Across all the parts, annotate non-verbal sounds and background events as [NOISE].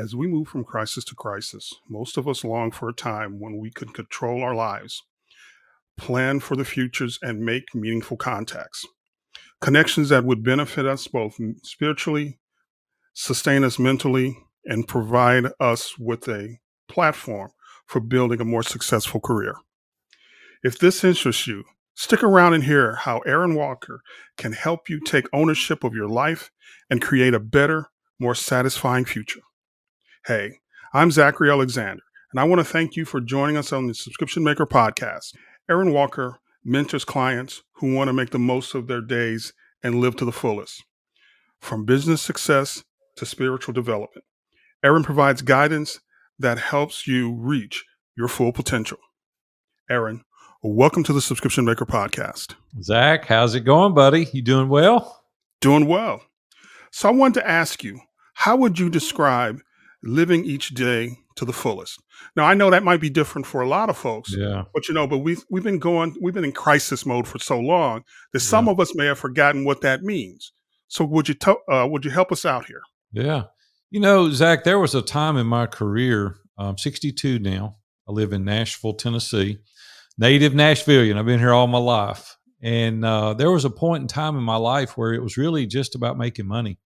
As we move from crisis to crisis, most of us long for a time when we could control our lives, plan for the futures, and make meaningful contacts. Connections that would benefit us both spiritually, sustain us mentally, and provide us with a platform for building a more successful career. If this interests you, stick around and hear how Aaron Walker can help you take ownership of your life and create a better, more satisfying future. Hey, I'm Zachary Alexander, and I want to thank you for joining us on the Subscription Maker podcast. Aaron Walker mentors clients who want to make the most of their days and live to the fullest. From business success to spiritual development, Aaron provides guidance that helps you reach your full potential. Aaron, welcome to the Subscription Maker podcast. Zach, how's it going, buddy? You doing well? Doing well. So I wanted to ask you, how would you describe living each day to the fullest. Now I know that might be different for a lot of folks. Yeah. But you know, but we've we've been going we've been in crisis mode for so long that some yeah. of us may have forgotten what that means. So would you to, uh, would you help us out here? Yeah. You know, Zach, there was a time in my career. I'm 62 now. I live in Nashville, Tennessee, native Nashvilleian. I've been here all my life. And uh, there was a point in time in my life where it was really just about making money.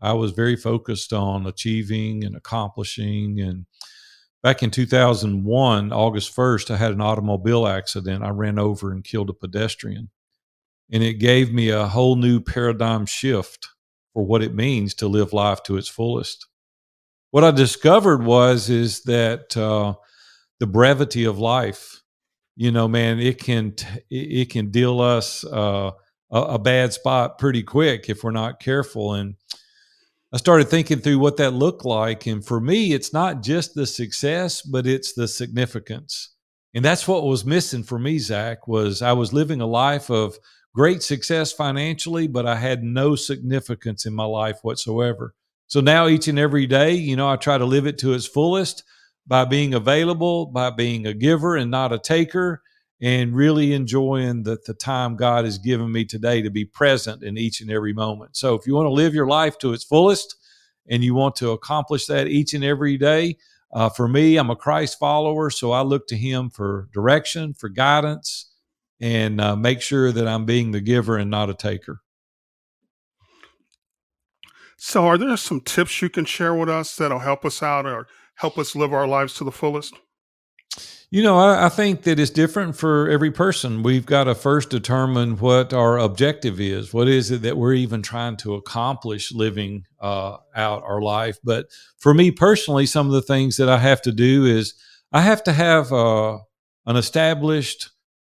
I was very focused on achieving and accomplishing. And back in 2001, August 1st, I had an automobile accident. I ran over and killed a pedestrian. And it gave me a whole new paradigm shift for what it means to live life to its fullest. What I discovered was is that uh, the brevity of life, you know, man, it can it can deal us uh, a, a bad spot pretty quick if we're not careful. And I started thinking through what that looked like. And for me, it's not just the success, but it's the significance. And that's what was missing for me, Zach, was I was living a life of great success financially, but I had no significance in my life whatsoever. So now each and every day, you know, I try to live it to its fullest by being available, by being a giver and not a taker, and really enjoying the, the time God has given me today to be present in each and every moment. So, if you want to live your life to its fullest and you want to accomplish that each and every day, uh, for me, I'm a Christ follower, so I look to Him for direction, for guidance, and uh, make sure that I'm being the giver and not a taker. So, are there some tips you can share with us that'll help us out or help us live our lives to the fullest? You know, I, I, think that it's different for every person. We've got to first determine what our objective is. What is it that we're even trying to accomplish living uh, out our life? But for me personally, some of the things that I have to do is I have to have uh, an established,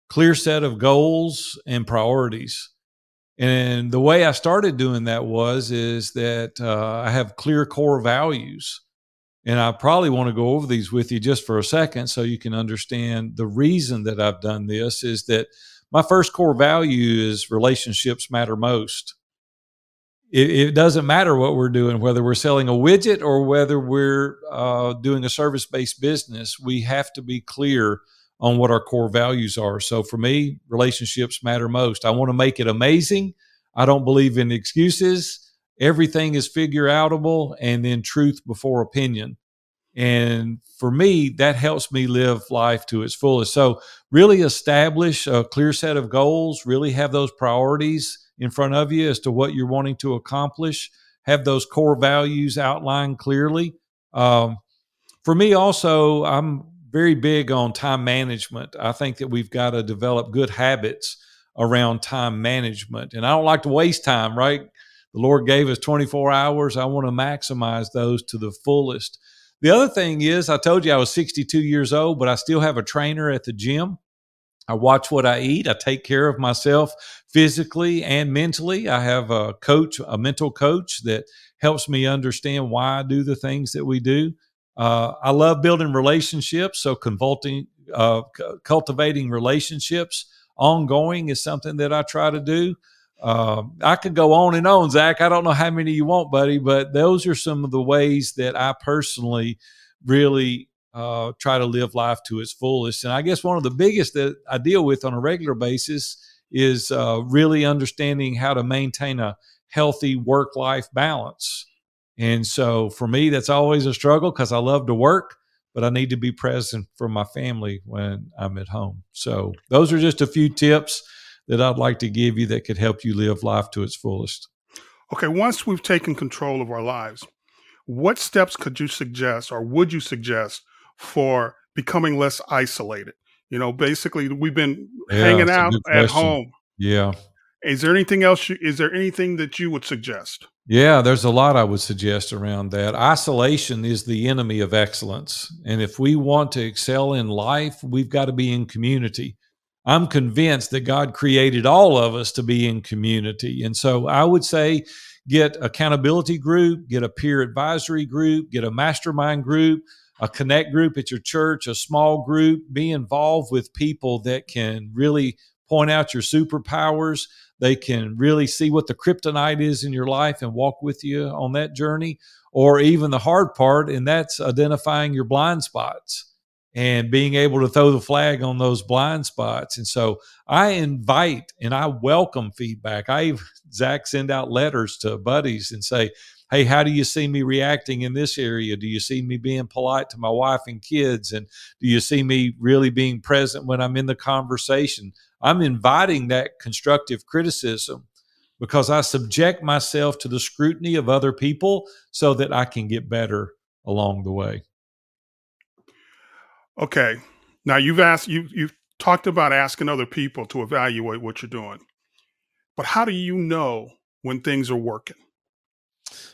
clear set of goals and priorities. And the way I started doing that was is that uh, I have clear core values and I probably want to go over these with you just for a second so you can understand the reason that I've done this is that my first core value is relationships matter most. It, it doesn't matter what we're doing, whether we're selling a widget or whether we're uh, doing a service based business, we have to be clear on what our core values are. So for me, relationships matter most. I want to make it amazing. I don't believe in excuses everything is figure outable and then truth before opinion. And for me, that helps me live life to its fullest. So, really establish a clear set of goals, really have those priorities in front of you as to what you're wanting to accomplish, have those core values outlined clearly. Um, for me, also, I'm very big on time management. I think that we've got to develop good habits around time management. And I don't like to waste time, right? The Lord gave us 24 hours. I want to maximize those to the fullest. The other thing is, I told you I was 62 years old, but I still have a trainer at the gym. I watch what I eat. I take care of myself physically and mentally. I have a coach, a mental coach that helps me understand why I do the things that we do. Uh, I love building relationships. So, uh, cultivating relationships ongoing is something that I try to do. Uh, I could go on and on, Zach. I don't know how many you want, buddy, but those are some of the ways that I personally really uh, try to live life to its fullest. And I guess one of the biggest that I deal with on a regular basis is uh, really understanding how to maintain a healthy work life balance. And so for me, that's always a struggle because I love to work, but I need to be present for my family when I'm at home. So those are just a few tips that I'd like to give you that could help you live life to its fullest. Okay, once we've taken control of our lives, what steps could you suggest or would you suggest for becoming less isolated? You know, basically, we've been Yeah, hanging out at home. Yeah. Is there anything else? You, is there anything that you would suggest? Yeah, there's a lot I would suggest around that. Isolation is the enemy of excellence. And if we want to excel in life, we've got to be in community. I'm convinced that God created all of us to be in community. And so I would say get accountability group, get a peer advisory group, get a mastermind group, a connect group at your church, a small group, be involved with people that can really point out your superpowers. They can really see what the kryptonite is in your life and walk with you on that journey. Or even the hard part, and that's identifying your blind spots and being able to throw the flag on those blind spots. And so I invite and I welcome feedback. I, [LAUGHS] Zach, send out letters to buddies and say, Hey, how do you see me reacting in this area? Do you see me being polite to my wife and kids? And do you see me really being present when I'm in the conversation? I'm inviting that constructive criticism because I subject myself to the scrutiny of other people so that I can get better along the way. Okay. Now you've asked you you've talked about asking other people to evaluate what you're doing. But how do you know when things are working?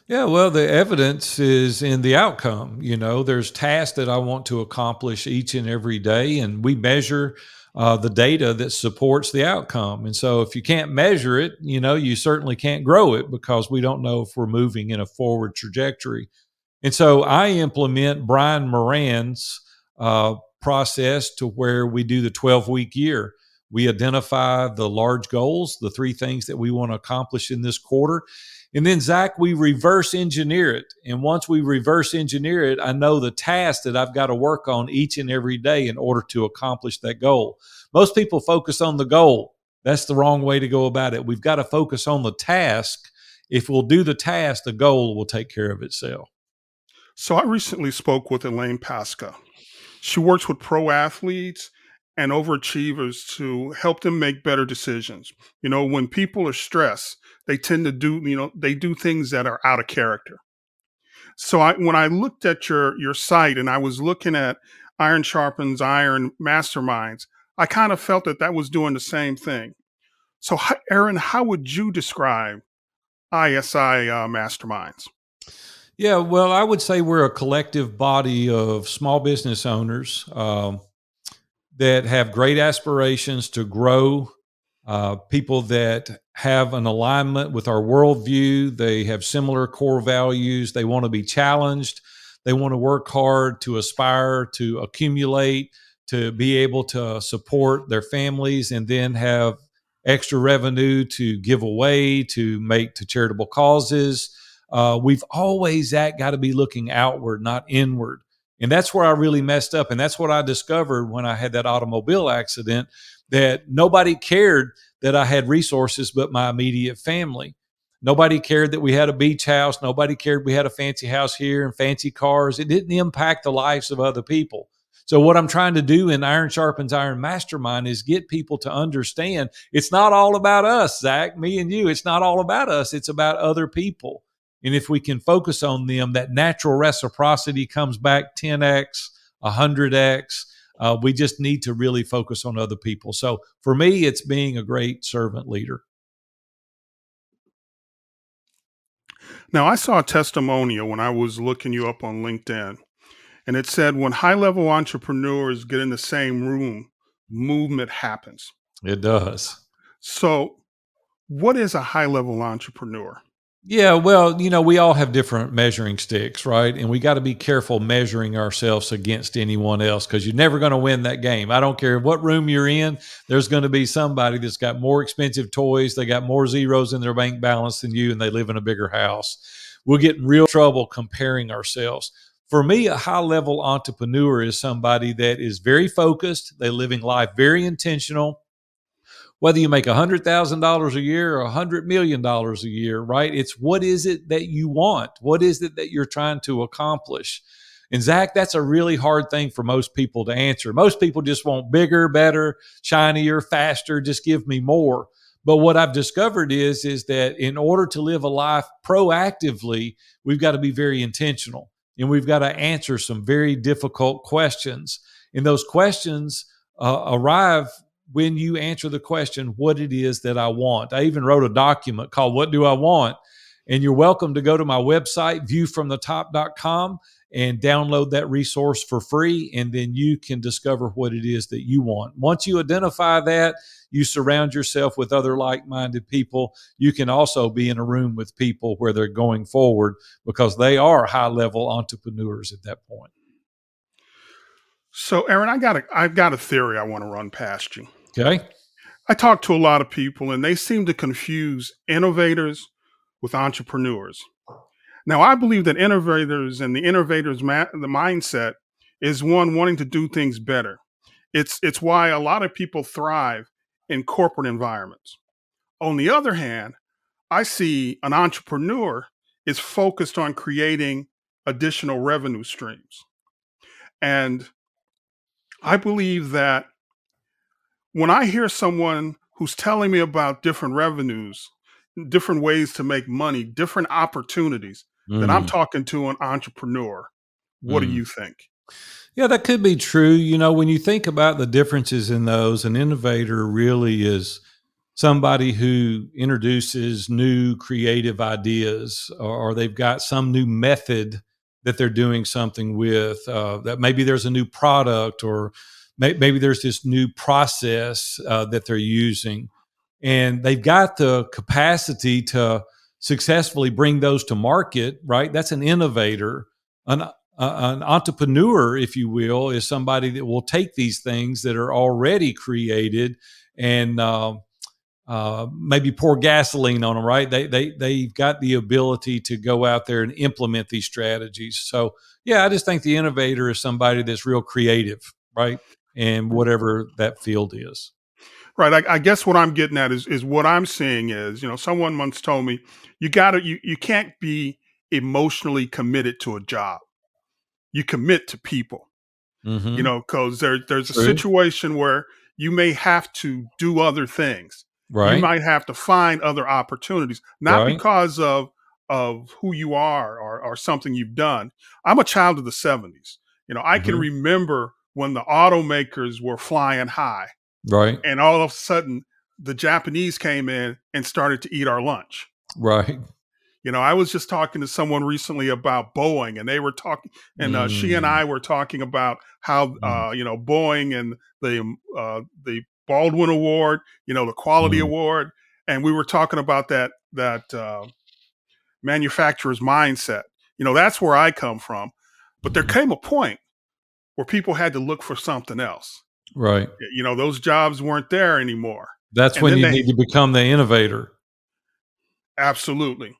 Yeah, well, the evidence is in the outcome. You know, there's tasks that I want to accomplish each and every day, and we measure uh, the data that supports the outcome. And so, if you can't measure it, you know, you certainly can't grow it because we don't know if we're moving in a forward trajectory. And so, I implement Brian Moran's uh, process to where we do the 12 week year. We identify the large goals, the three things that we want to accomplish in this quarter. And then, Zach, we reverse engineer it. And once we reverse engineer it, I know the task that I've got to work on each and every day in order to accomplish that goal. Most people focus on the goal. That's the wrong way to go about it. We've got to focus on the task. If we'll do the task, the goal will take care of itself. So I recently spoke with Elaine Pasca. She works with pro athletes and overachievers to help them make better decisions. You know, when people are stressed, they tend to do, you know, they do things that are out of character. So I when I looked at your your site and I was looking at Iron Sharpens Iron Masterminds, I kind of felt that that was doing the same thing. So Aaron, how would you describe ISI uh, Masterminds? Yeah, well, I would say we're a collective body of small business owners um, that have great aspirations to grow, uh, people that have an alignment with our worldview. They have similar core values. They want to be challenged. They want to work hard to aspire to accumulate, to be able to support their families, and then have extra revenue to give away, to make to charitable causes uh, we've always that got to be looking outward, not inward. And that's where I really messed up. And that's what I discovered when I had that automobile accident that nobody cared that I had resources but my immediate family. Nobody cared that we had a beach house. Nobody cared we had a fancy house here and fancy cars. It didn't impact the lives of other people. So, what I'm trying to do in Iron Sharpens Iron Mastermind is get people to understand it's not all about us, Zach, me and you. It's not all about us, it's about other people. And if we can focus on them, that natural reciprocity comes back 10x, 100x. Uh, we just need to really focus on other people. So for me, it's being a great servant leader. Now, I saw a testimonial when I was looking you up on LinkedIn, and it said when high level entrepreneurs get in the same room, movement happens. It does. So, what is a high level entrepreneur? Yeah, well, you know, we all have different measuring sticks, right? And we got to be careful measuring ourselves against anyone else because you're never going to win that game. I don't care what room you're in, there's going to be somebody that's got more expensive toys, they got more zeros in their bank balance than you, and they live in a bigger house. We'll get in real trouble comparing ourselves. For me, a high level entrepreneur is somebody that is very focused, they're living life very intentional whether you make $100,000 a year or $100 million a year, right? It's what is it that you want? What is it that you're trying to accomplish? And Zach, that's a really hard thing for most people to answer. Most people just want bigger, better, shinier, faster, just give me more. But what I've discovered is is that in order to live a life proactively, we've got to be very intentional and we've got to answer some very difficult questions. And those questions uh, arrive when you answer the question, what it is that I want. I even wrote a document called What Do I Want? And you're welcome to go to my website, viewfromthetop.com, and download that resource for free. And then you can discover what it is that you want. Once you identify that, you surround yourself with other like minded people. You can also be in a room with people where they're going forward because they are high level entrepreneurs at that point. So, Aaron, I got a I've got a theory I want to run past you. Okay. I talk to a lot of people, and they seem to confuse innovators with entrepreneurs. Now, I believe that innovators and the innovators ma- the mindset is one wanting to do things better. It's it's why a lot of people thrive in corporate environments. On the other hand, I see an entrepreneur is focused on creating additional revenue streams. And I believe that when I hear someone who's telling me about different revenues, different ways to make money, different opportunities, mm. that I'm mm. talking to an entrepreneur. What mm. do you think? Yeah, that could be true. You know, when you think about the differences in those, an innovator really is somebody who introduces new creative ideas or they've got some new method that they're doing something with uh, that maybe there's a new product or may, maybe there's this new process uh, that they're using. And they've got the capacity to successfully bring those to market right? That's an innovator. An, uh, an entrepreneur if you will is somebody that will take these things that are already created and uh, maybe pour gasoline on them, right? They they they've got the ability to go out there and implement these strategies. So yeah, I just think the innovator is somebody that's real creative, right? And whatever that field is. Right. I, I guess what I'm getting at is is what I'm seeing is, you know, someone once told me you gotta you you can't be emotionally committed to a job. You commit to people. Mm-hmm. You know, because there there's a True. situation where you may have to do other things Right. You might have to find other opportunities, not right. because of of who you are or, or something you've done. I'm a child of the 70s. You know, I mm-hmm. can remember when the automakers were flying high. Right. And all of a sudden the Japanese came in and started to eat our lunch. Right. You know, I was just talking to someone recently about Boeing, and they were talking, and uh, mm. she and I mm. were talking about how, mm. uh, you know, Boeing and the uh, the Baldwin Award, you know, the Quality mm Award, and we were talking about that that uh, manufacturer's mindset. You know, that's where I come from. But there mm came a point where people had to look for something else. Right. You know, those jobs weren't there anymore. That's and when you they, need to become the innovator. Absolutely.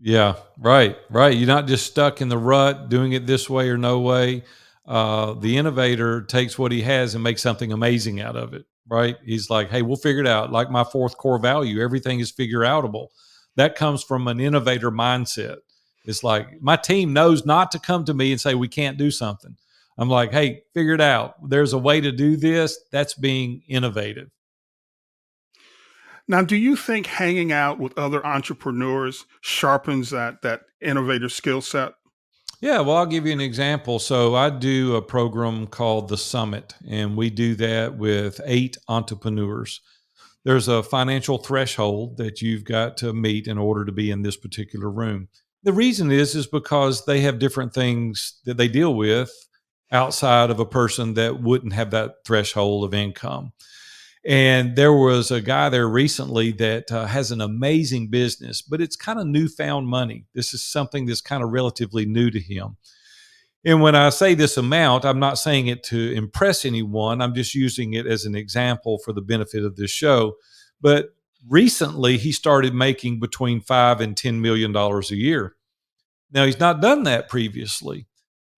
Yeah, right, right. You're not just stuck in the rut doing it this way or no way. Uh, the innovator takes what he has and makes something amazing out of it right? He's like, hey, we'll figure it out. Like my fourth core value, everything is figure outable. That comes from an innovator mindset. It's like my team knows not to come to me and say we can't do something. I'm like, hey, figure it out. There's a way to do this. That's being innovative. Now, do you think hanging out with other entrepreneurs sharpens that that innovator skill set? Yeah, well, I'll give you an example. So I do a program called The Summit, and we do that with eight entrepreneurs. There's a financial threshold that you've got to meet in order to be in this particular room. The reason is is because they have different things that they deal with outside of a person that wouldn't have that threshold of income. And there was a guy there recently that uh, has an amazing business, but it's kind of newfound money. This is something that's kind of relatively new to him. And when I say this amount, I'm not saying it to impress anyone. I'm just using it as an example for the benefit of this show. But recently, he started making between five and ten million dollars a year. Now he's not done that previously.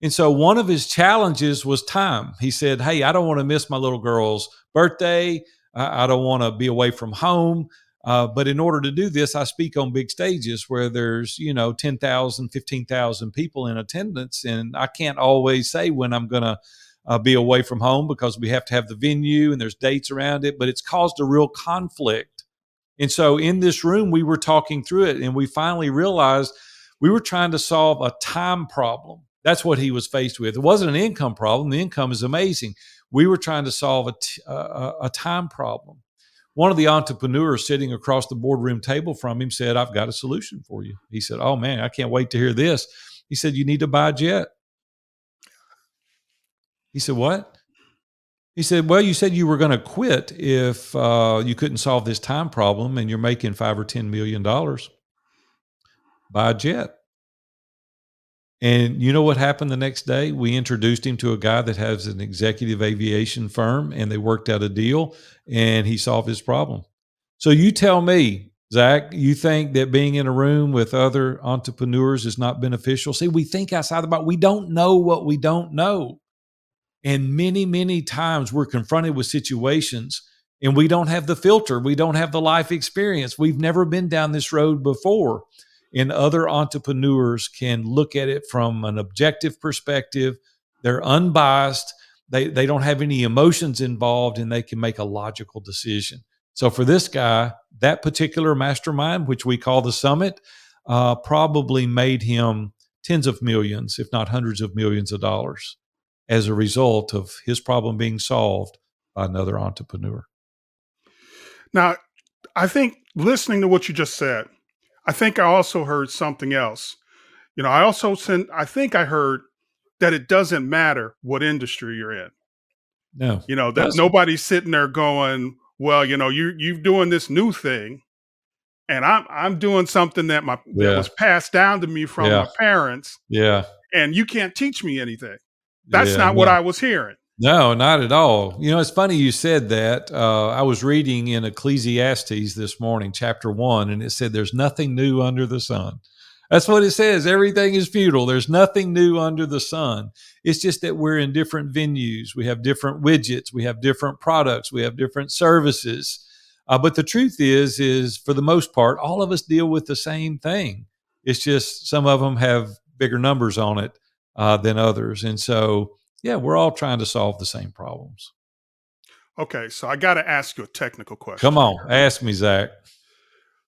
And so one of his challenges was time. He said, Hey, I don't want to miss my little girl's birthday. I, I don't want to be away from home. Uh, but in order to do this, I speak on big stages where there's, you know, 10,000, 15,000 people in attendance. And I can't always say when I'm going to uh, be away from home because we have to have the venue and there's dates around it. But it's caused a real conflict. And so in this room, we were talking through it and we finally realized we were trying to solve a time problem. That's what he was faced with. It wasn't an income problem. The income is amazing. We were trying to solve a, t- a, a time problem one of the entrepreneurs sitting across the boardroom table from him said, I've got a solution for you. He said, Oh man, I can't wait to hear this. He said, You need to buy a jet. He said, What? He said, Well, you said you were going to quit if uh, you couldn't solve this time problem and you're making five or $10 million. Buy a jet. And you know what happened the next day? We introduced him to a guy that has an executive aviation firm and they worked out a deal and he solved his problem. So you tell me, Zach, you think that being in a room with other entrepreneurs is not beneficial? See, we think outside the box. We don't know what we don't know. And many, many times we're confronted with situations and we don't have the filter. We don't have the life experience. We've never been down this road before and other entrepreneurs can look at it from an objective perspective. They're unbiased. They, they don't have any emotions involved and they can make a logical decision. So for this guy, that particular mastermind, which we call the summit, uh, probably made him tens of millions, if not hundreds of millions of dollars as a result of his problem being solved by another entrepreneur. Now, I think listening to what you just said, I think I also heard something else. You know, I also sent, I think I heard that it doesn't matter what industry you're in. No. You know, that nobody's sitting there going, well, you know, you you're doing this new thing and I'm I'm doing something that my yeah. that was passed down to me from yeah. my parents. Yeah. And you can't teach me anything. That's yeah, not what I was hearing. No, not at all. You know, it's funny you said that. Uh, I was reading in Ecclesiastes this morning, chapter one, and it said, There's nothing new under the sun. That's what it says. Everything is futile. There's nothing new under the sun. It's just that we're in different venues. We have different widgets. We have different products. We have different services. Uh, but the truth is, is for the most part, all of us deal with the same thing. It's just some of them have bigger numbers on it uh, than others. And so, yeah, we're all trying to solve the same problems. Okay, so I got to ask you a technical question. Come on, ask me, Zach.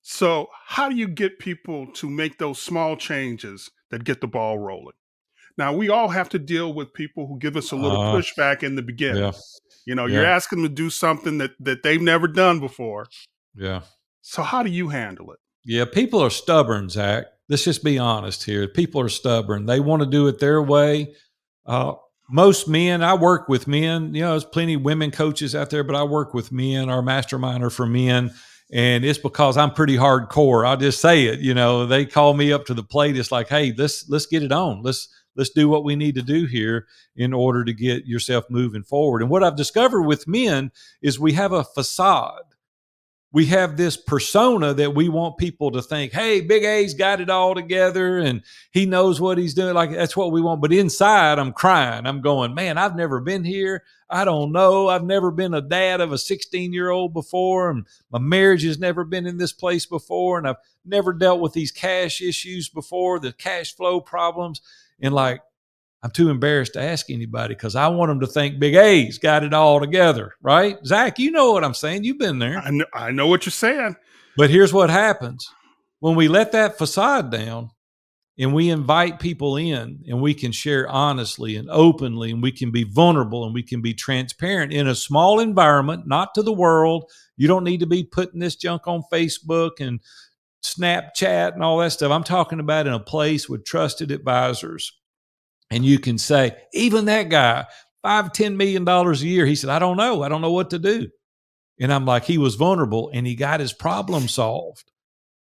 So, how do you get people to make those small changes that get the ball rolling? Now, we all have to deal with people who give us a little uh, pushback in the beginning. Yeah. You know, yeah. you're asking them to do something that that they've never done before. Yeah. So, how do you handle it? Yeah, people are stubborn, Zach. Let's just be honest here. People are stubborn. They want to do it their way. Uh, most men, I work with men. You know, there's plenty of women coaches out there, but I work with men. Our mastermind are for men. And it's because I'm pretty hardcore. I'll just say it. You know, they call me up to the plate. It's like, hey, let's let's get it on. Let's let's do what we need to do here in order to get yourself moving forward. And what I've discovered with men is we have a facade we have this persona that we want people to think, hey, Big A's got it all together and he knows what he's doing. Like that's what we want. But inside, I'm crying. I'm going, man, I've never been here. I don't know. I've never been a dad of a 16 year old before. And my marriage has never been in this place before. And I've never dealt with these cash issues before, the cash flow problems. And like, I'm too embarrassed to ask anybody because I want them to think Big A's got it all together, right? Zach, you know what I'm saying. You've been there. I know, I know what you're saying. But here's what happens when we let that facade down and we invite people in and we can share honestly and openly and we can be vulnerable and we can be transparent in a small environment, not to the world. You don't need to be putting this junk on Facebook and Snapchat and all that stuff. I'm talking about in a place with trusted advisors and you can say, even that guy, five, ten million dollars a year, he said, I don't know. I don't know what to do. And I'm like, he was vulnerable and he got his problem solved.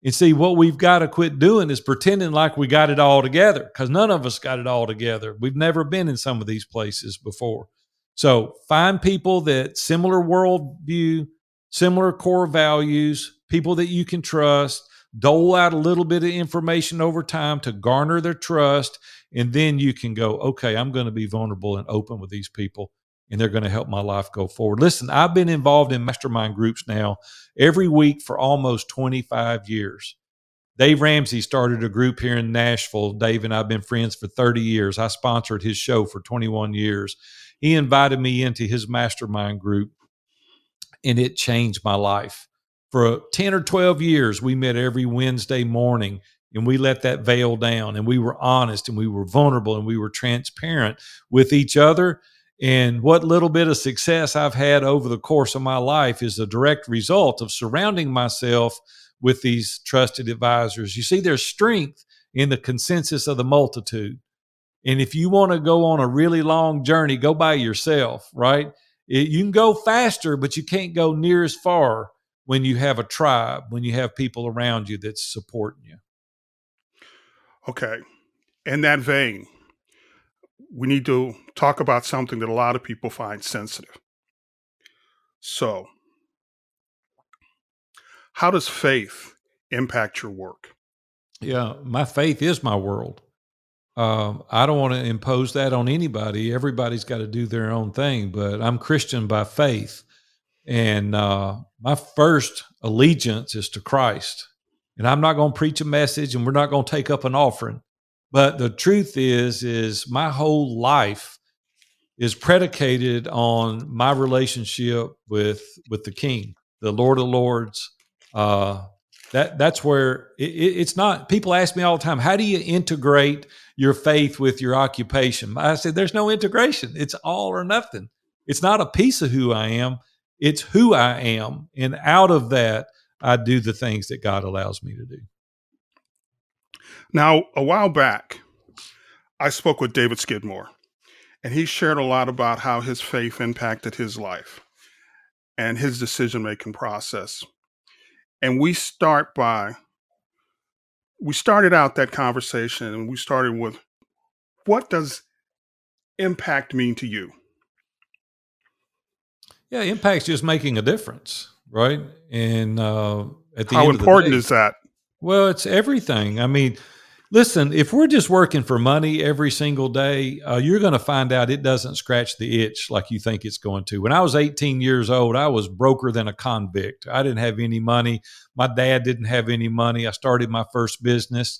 And see, what we've got to quit doing is pretending like we got it all together because none of us got it all together. We've never been in some of these places before. So find people that similar worldview, similar core values, people that you can trust, dole out a little bit of information over time to garner their trust and then you can go okay i'm going to be vulnerable and open with these people and they're going to help my life go forward. Listen, I've been involved in mastermind groups now every week for almost 25 years. Dave Ramsey started a group here in Nashville. Dave and I've been friends for 30 years. I sponsored his show for 21 years. He invited me into his mastermind group, and it changed my life. For 10 or 12 years, we met every Wednesday morning and we let that veil down and we were honest and we were vulnerable and we were transparent with each other. And what little bit of success I've had over the course of my life is a direct result of surrounding myself with these trusted advisors. You see, there's strength in the consensus of the multitude. And if you want to go on a really long journey, go by yourself, right? It, you can go faster, but you can't go near as far when you have a tribe, when you have people around you that's supporting you. Okay. In that vein, we need to talk about something that a lot of people find sensitive. So, how does faith impact your work? Yeah, my faith is my world. Um, I don't want to impose that on anybody. Everybody's got to do their own thing, but I'm Christian by faith. And uh, my first allegiance is to Christ. And I'm not going to preach a message and we're not going to take up an offering. But the truth is, is my whole life is predicated on my relationship with with the King, the Lord of Lords, uh, that that's where it, it's not. People ask me all the time, how do you integrate your faith with your occupation? I said, there's no integration. It's all or nothing. It's not a piece of who I am. It's who I am, and out of that, I do the things that God allows me to do. Now, a while back, I spoke with David Skidmore, and he shared a lot about how his faith impacted his life and his decision making process. And we start by, we started out that conversation and we started with what does impact mean to you? Yeah, impact's just making a difference, right? And uh, at the how important day, is that? Well, it's everything. I mean, Listen, if we're just working for money every single day, uh, you're going to find out it doesn't scratch the itch like you think it's going to. When I was 18 years old, I was broker than a convict. I didn't have any money. My dad didn't have any money. I started my first business.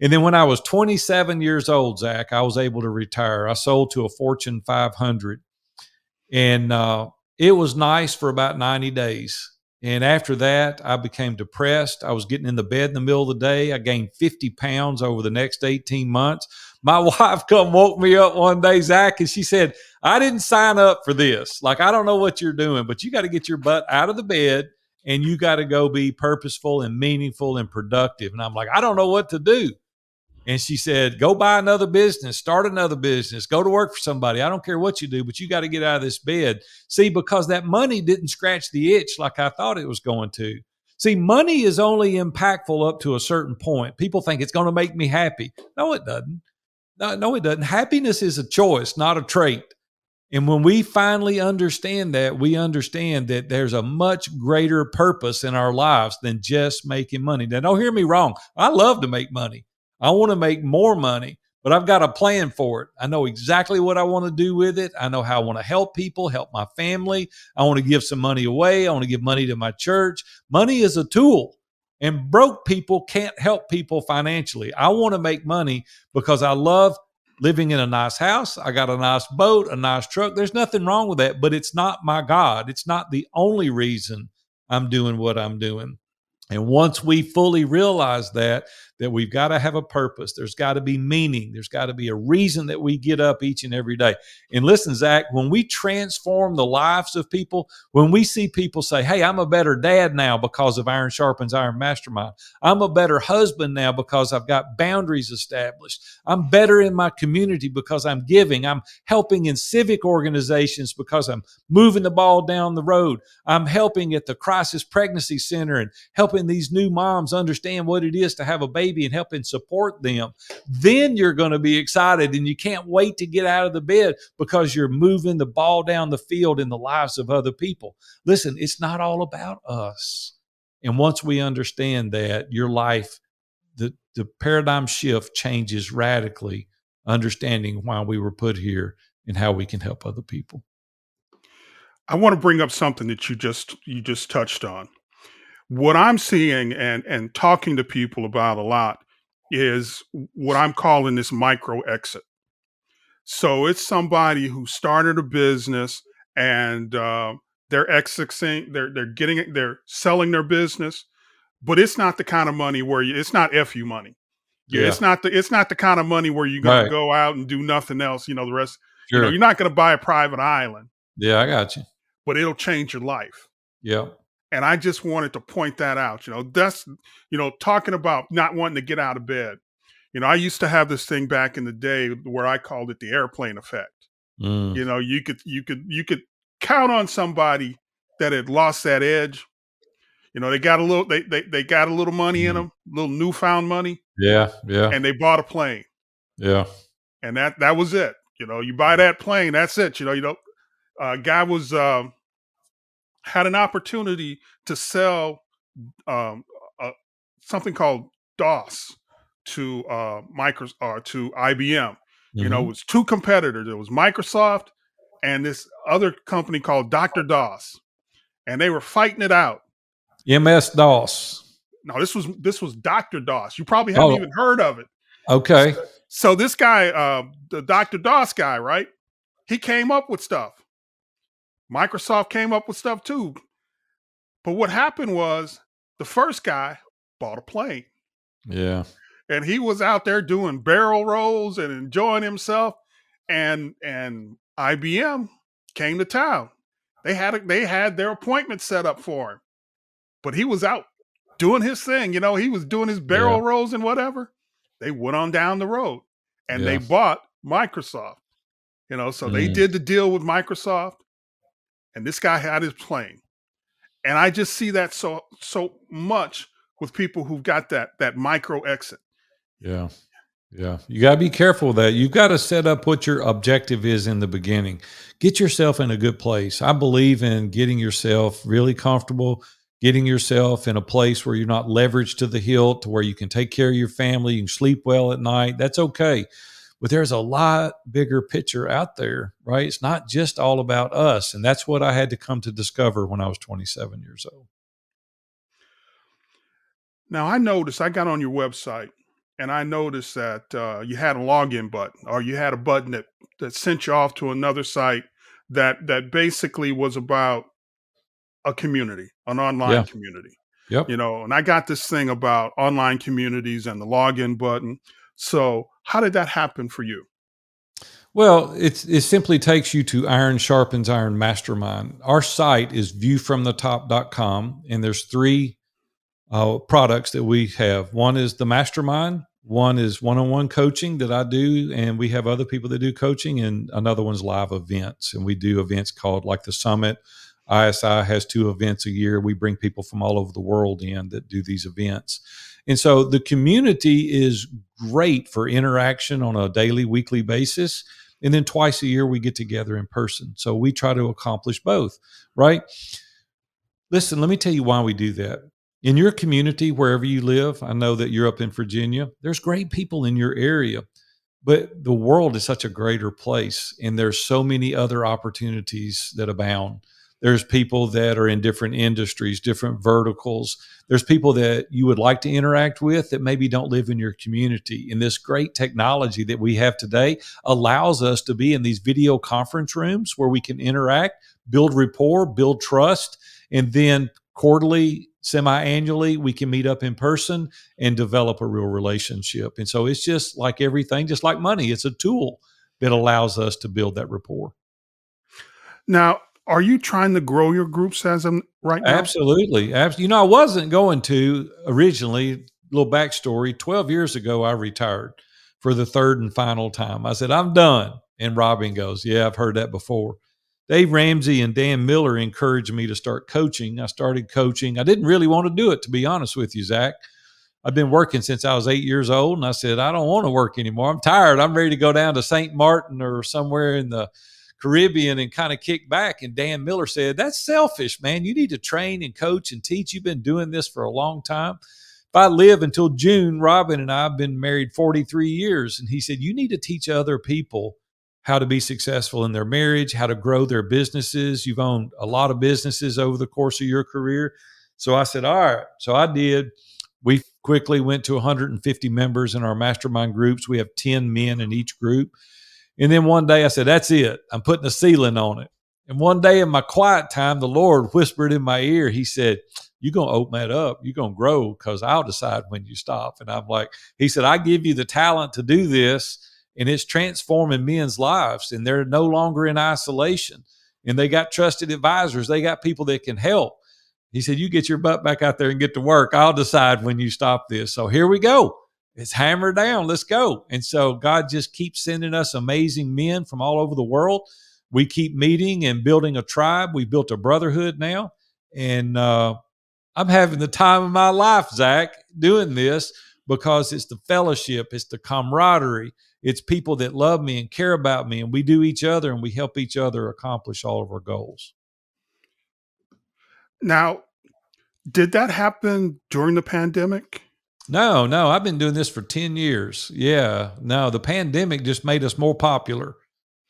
And then when I was 27 years old, Zach, I was able to retire. I sold to a Fortune 500. And uh, it was nice for about 90 days. And after that, I became depressed. I was getting in the bed in the middle of the day. I gained 50 pounds over the next 18 months. My [LAUGHS] wife come woke me up one day, Zach, and she said, I didn't sign up for this. Like, I don't know what you're doing, but you got to get your butt out of the bed and you got to go be purposeful and meaningful and productive. And I'm like, I don't know what to do. And she said, Go buy another business, start another business, go to work for somebody. I don't care what you do, but you got to get out of this bed. See, because that money didn't scratch the itch like I thought it was going to. See, money is only impactful up to a certain point. People think it's going to make me happy. No, it doesn't. No, no, it doesn't. Happiness is a choice, not a trait. And when we finally understand that, we understand that there's a much greater purpose in our lives than just making money. Now, don't hear me wrong. I love to make money. I want to make more money, but I've got a plan for it. I know exactly what I want to do with it. I know how I want to help people, help my family. I want to give some money away. I want to give money to my church. Money is a tool. And broke people can't help people financially. I want to make money because I love living in a nice house. I got a nice boat, a nice truck. There's nothing wrong with that, but it's not my God. It's not the only reason I'm doing what I'm doing. And once we fully realize that, that we've got to have a purpose. There's got to be meaning. There's got to be a reason that we get up each and every day. And listen, Zach, when we transform the lives of people, when we see people say, Hey, I'm a better dad now because of Iron Sharpens Iron Mastermind. I'm a better husband now because I've got boundaries established. I'm better in my community because I'm giving. I'm helping in civic organizations because I'm moving the ball down the road. I'm helping at the Crisis Pregnancy Center and helping these new moms understand what it is to have a baby baby and helping support them, then you're going to be excited and you can't wait to get out of the bed because you're moving the ball down the field in the lives of other people. Listen, it's not all about us. And once we understand that, your life, the, the paradigm shift changes radically, understanding why we were put here and how we can help other people. I want to bring up something that you just you just touched on. What I'm seeing and and talking to people about a lot is what I'm calling this micro exit. So it's somebody who started a business and uh, they're exiting, they're they're getting it, they're selling their business, but it's not the kind of money where you, it's not fu money. Yeah, it's not the it's not the kind of money where you're gonna right. go out and do nothing else. You know, the rest. Sure. You know, you're not gonna buy a private island. Yeah, I got you. But it'll change your life. Yeah. And I just wanted to point that out. You know, that's you know, talking about not wanting to get out of bed. You know, I used to have this thing back in the day where I called it the airplane effect. Mm. You know, you could you could you could count on somebody that had lost that edge. You know, they got a little they they, they got a little money mm. in them, little newfound money. Yeah, yeah. And they bought a plane. Yeah. And that that was it. You know, you buy that plane, that's it. You know, you know, uh, guy was uh, had an opportunity to sell um, uh, something called DOS to uh, micro uh, to IBM. Mm-hmm. You know, it mm-hmm. was two competitors. It was Microsoft and this other company called Dr. DOS, and they were fighting it out. MS DOS. No, this was this was Dr. DOS. You probably haven't oh. even heard of it. Okay. So, so this guy, uh, the Dr. DOS guy, right? He came up with stuff. Microsoft came up with stuff too. But what happened was the first guy bought a plane. Yeah and he was out there doing barrel rolls and enjoying himself and and IBM came to town. They had a, they had their appointment set up for him. But he was out doing his thing, you know, he was doing his barrel yeah. rolls and whatever. They went on down the road and yeah. they bought Microsoft. You know, so mm. they did the deal with Microsoft and this guy had his plane. And I just see that so so much with people who've got that that micro exit. Yeah. Yeah. You got to be careful with that. You've got to set up what your objective is in the beginning. Get yourself in a good place. I believe in getting yourself really comfortable, getting yourself in a place where you're not leveraged to the hilt, to where you can take care of your family, you can sleep well at night. That's okay. But there's a lot bigger picture out there, right? It's not just all about us. And that's what I had to come to discover when I was 27 years old. Now, I noticed I got on your website and I noticed that uh, you had a login button, or you had a button that that sent you off to another site that that basically was about a community, an online yeah. community. Yep. You know, and I got this thing about online communities and the login button. So, how did that happen for you? Well, it's, it simply takes you to Iron Sharpens Iron Mastermind. Our site is viewfromthetop.com, and there's three uh, products that we have. One is the Mastermind, one is one-on-one coaching that I do, and we have other people that do coaching, and another one's live events, and we do events called like the Summit. ISI has two events a year. We bring people from all over the world in that do these events. And so the community is great for interaction on a daily, weekly basis. And then twice a year, we get together in person. So we try to accomplish both, right? Listen, let me tell you why we do that in your community, wherever you live, I know that you're up in Virginia, there's great people in your area, but the world is such a greater place and there's so many other opportunities that abound. There's people that are in different industries, different verticals. There's people that you would like to interact with that maybe don't live in your community. And this great technology that we have today allows us to be in these video conference rooms where we can interact, build rapport, build trust, and then quarterly semi-annually we can meet up in person and develop a real relationship and so it's just like everything just like money it's a tool that allows us to build that rapport now are you trying to grow your groups as of right now absolutely absolutely you know i wasn't going to originally little backstory 12 years ago i retired for the third and final time i said i'm done and robin goes yeah i've heard that before Dave Ramsey and Dan Miller encouraged me to start coaching. I started coaching. I didn't really want to do it, to be honest with you, Zach. I've been working since I was eight years old, and I said, I don't want to work anymore. I'm tired. I'm ready to go down to St. Martin or somewhere in the Caribbean and kind of kick back. And Dan Miller said, That's selfish, man. You need to train and coach and teach. You've been doing this for a long time. If I live until June, Robin and I have been married 43 years. And he said, You need to teach other people how to be successful in their marriage, how to grow their businesses. You've owned a lot of businesses over the course of your career. So I said, all right. So I did. We quickly went to 150 members in our mastermind groups. We have 10 men in each group. And then one day I said, that's it. I'm putting a ceiling on it. And one day in my quiet time, the Lord whispered in my ear, He said, You're going to open that up. You're going to grow because I'll decide when you stop. And I'm like, He said, I give you the talent to do this and it's transforming men's lives and they're no longer in isolation and they got trusted advisors they got people that can help he said you get your butt back out there and get to work i'll decide when you stop this so here we go it's hammered down. Let's go. And so god just keeps sending us amazing men from all over the world. We keep meeting and building a tribe. We built a brotherhood now. And uh, i'm having the time of my life zach doing this because it's the fellowship it's the camaraderie it's people that love me and care about me and we do each other and we help each other accomplish all of our goals. Now did that happen during the pandemic no no i've been doing this for 10 years yeah no the pandemic just made us more popular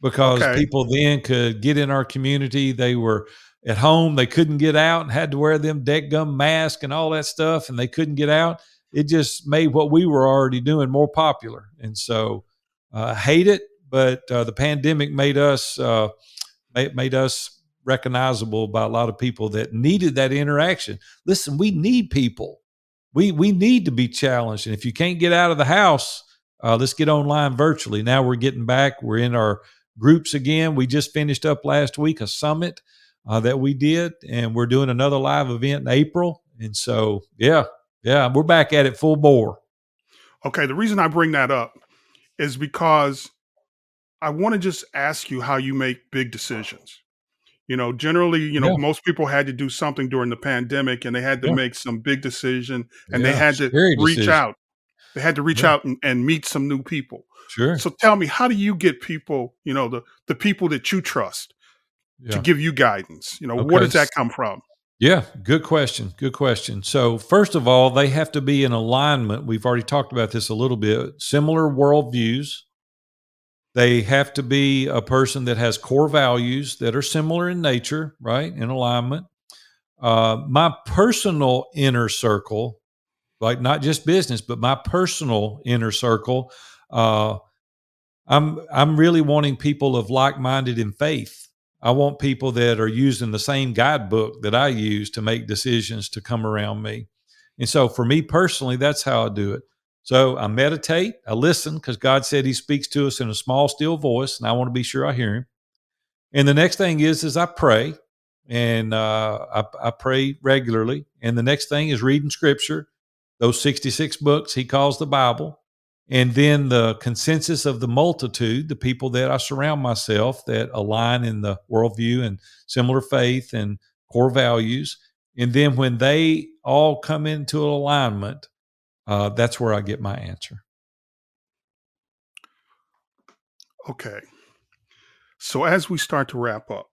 because okay. people then could get in our community they were at home they couldn't get out and had to wear them deck gum mask and all that stuff and they couldn't get out it just made what we were already doing more popular and so uh, hate it, but uh, the pandemic made us uh, made, made us recognizable by a lot of people that needed that interaction. Listen, we need people. We we need to be challenged, and if you can't get out of the house, uh, let's get online virtually. Now we're getting back. We're in our groups again. We just finished up last week a summit uh, that we did, and we're doing another live event in April. And so, yeah, yeah, we're back at it full bore. Okay, the reason I bring that up is because I want to just ask you how you make big decisions. You know, generally, you know, yeah. most people had to do something during the pandemic and they had to yeah. make some big decision and yeah, they had to reach decision. out. They had to reach out and, and meet some new people. Sure. So tell me, how do you get people, you know, the the people that you trust to give you guidance? You know, okay. where does that come from? Yeah, good question. Good question. So, first of all, they have to be in alignment. We've already talked about this a little bit. Similar worldviews. They have to be a person that has core values that are similar in nature, right? In alignment. Uh, my personal inner circle, like not just business, but my personal inner circle, uh, I'm I'm really wanting people of like minded in faith I want people that are using the same guidebook that I use to make decisions to come around me. And so for me personally, that's how I do it. So I meditate, I listen because God said He speaks to us in a small, still voice, and I want to be sure I hear Him. And the next thing is, is I pray, and uh, I, I pray regularly. And the next thing is reading Scripture, those sixty-six books He calls the Bible and then the consensus of the multitude, the people that I surround myself that align in the worldview and similar faith and core values. And then when they all come into alignment, uh, that's where I get my answer. Okay. So as we start to wrap up,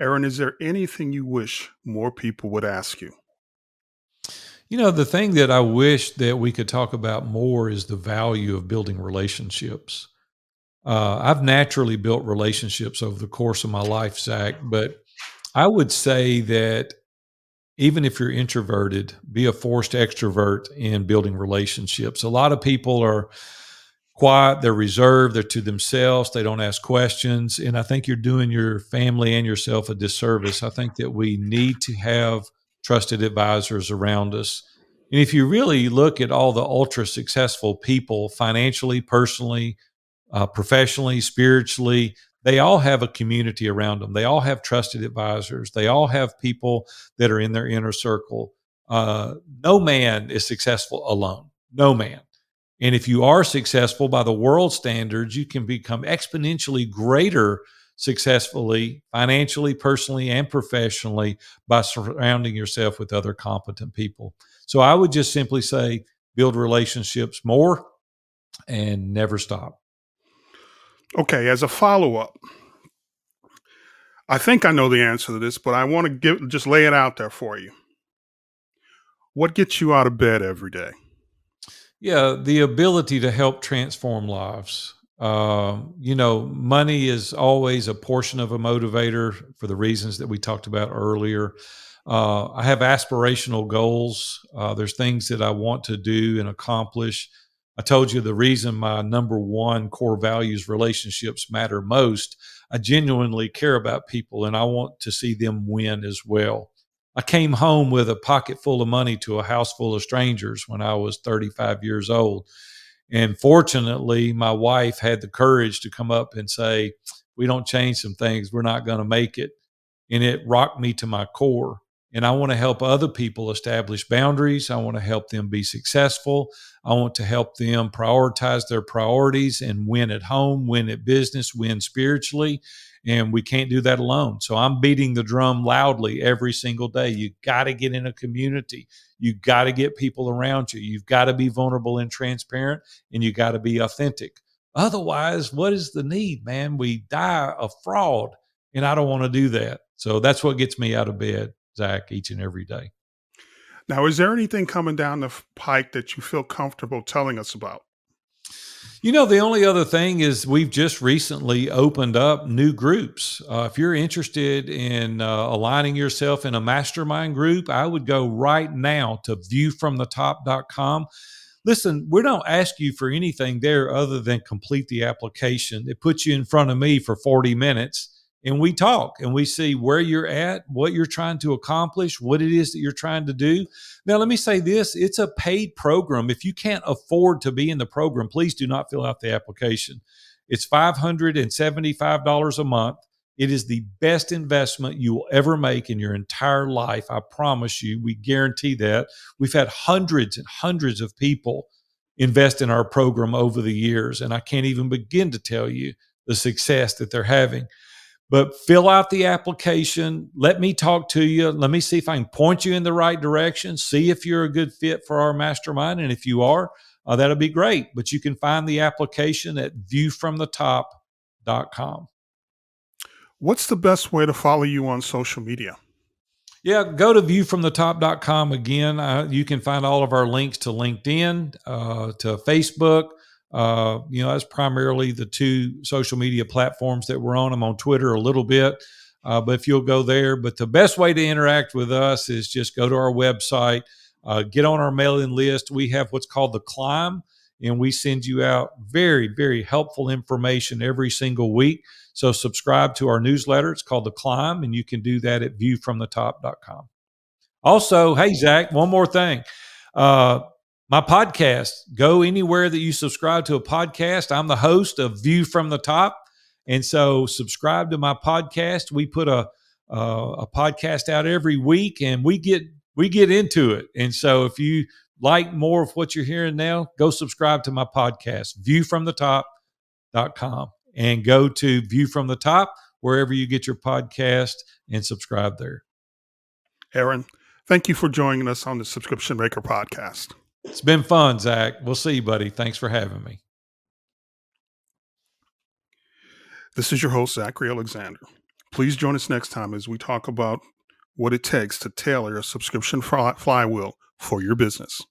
Aaron, is there anything you wish more people would ask you? You know, the thing that I wish that we could talk about more is the value of building relationships. Uh, I've naturally built relationships over the course of my life, Zach, but I would say that even if you're introverted, be a forced extrovert in building relationships. A lot of people are quiet, they're reserved, they're to themselves, they don't ask questions. And I think you're doing your family and yourself a disservice. I think that we need to have trusted advisors around us. And if you really look at all the ultra successful people, financially, personally, uh, professionally, spiritually, they all have a community around them. They all have trusted advisors. They all have people that are in their inner circle. Uh, no man is successful alone. No man. And if you are successful by the world standards, you can become exponentially greater successfully, financially, personally, and professionally by surrounding yourself with other competent people. So I would just simply say build relationships more and never stop. Okay, as a follow up, I think I know the answer to this, but I want to give just lay it out there for you. What gets you out of bed every day? Yeah, the ability to help transform lives. Uh, you know, money is always a portion of a motivator for the reasons that we talked about earlier. Uh, I have aspirational goals. Uh, there's things that I want to do and accomplish. I told you the reason my number one core values relationships matter most. I genuinely care about people and I want to see them win as well. I came home with a pocket full of money to a house full of strangers when I was 35 years old. And fortunately, my wife had the courage to come up and say, We don't change some things, we're not going to make it. And it rocked me to my core. And I want to help other people establish boundaries. I want to help them be successful. I want to help them prioritize their priorities and win at home, win at business, win spiritually. And we can't do that alone. So I'm beating the drum loudly every single day. You got to get in a community. You got to get people around you. You've got to be vulnerable and transparent, and you got to be authentic. Otherwise, what is the need, man? We die of fraud, and I don't want to do that. So that's what gets me out of bed. Zach each and every day. Now, is there anything coming down the pike that you feel comfortable telling us about? You know, the only other thing is we've just recently opened up new groups. Uh, if you're interested in uh, aligning yourself in a mastermind group, I would go right now to viewfromthetop.com. Listen, we don't ask you for anything there other than complete the application. It puts you in front of me for 40 minutes and we talk and we see where you're at, what you're trying to accomplish, what it is that you're trying to do. Now, let me say this it's a paid program. If you can't afford to be in the program, please do not fill out the application. It's $575 a month. It is the best investment you will ever make in your entire life. I promise you. We guarantee that. We've had hundreds and hundreds of people invest in our program over the years, and I can't even begin to tell you the success that they're having but fill out the application. Let me talk to you. Let me see if I can point you in the right direction. See if you're a good fit for our mastermind. And if you are, uh, that'll be great. But you can find the application at viewfromthetop.com. What's the best way to follow you on social media? Yeah, go to viewfromthetop.com again. Uh, you can find all of our links to LinkedIn, uh, to Facebook, uh, you know, that's primarily the two social media platforms that we're on. I'm on Twitter a little bit, uh, but if you'll go there. But the best way to interact with us is just go to our website, uh, get on our mailing list. We have what's called the Climb, and we send you out very, very helpful information every single week. So subscribe to our newsletter. It's called the Climb, and you can do that at viewfromthetop.com. Also, hey Zach, one more thing. Uh, my podcast. Go anywhere that you subscribe to a podcast. I'm the host of View from the Top, and so subscribe to my podcast. We put a a podcast out every week, and we get we get into it. And so if you like more of what you're hearing now, go subscribe to my podcast, viewfromthetop.com, and go to View from the Top wherever you get your podcast and subscribe there. Aaron, thank you for joining us on the Subscription Maker podcast. It's been fun, Zach. We'll see you, buddy. Thanks for having me. This is your host, Zachary Alexander. Please join us next time as we talk about what it takes to tailor a subscription flywheel for your business.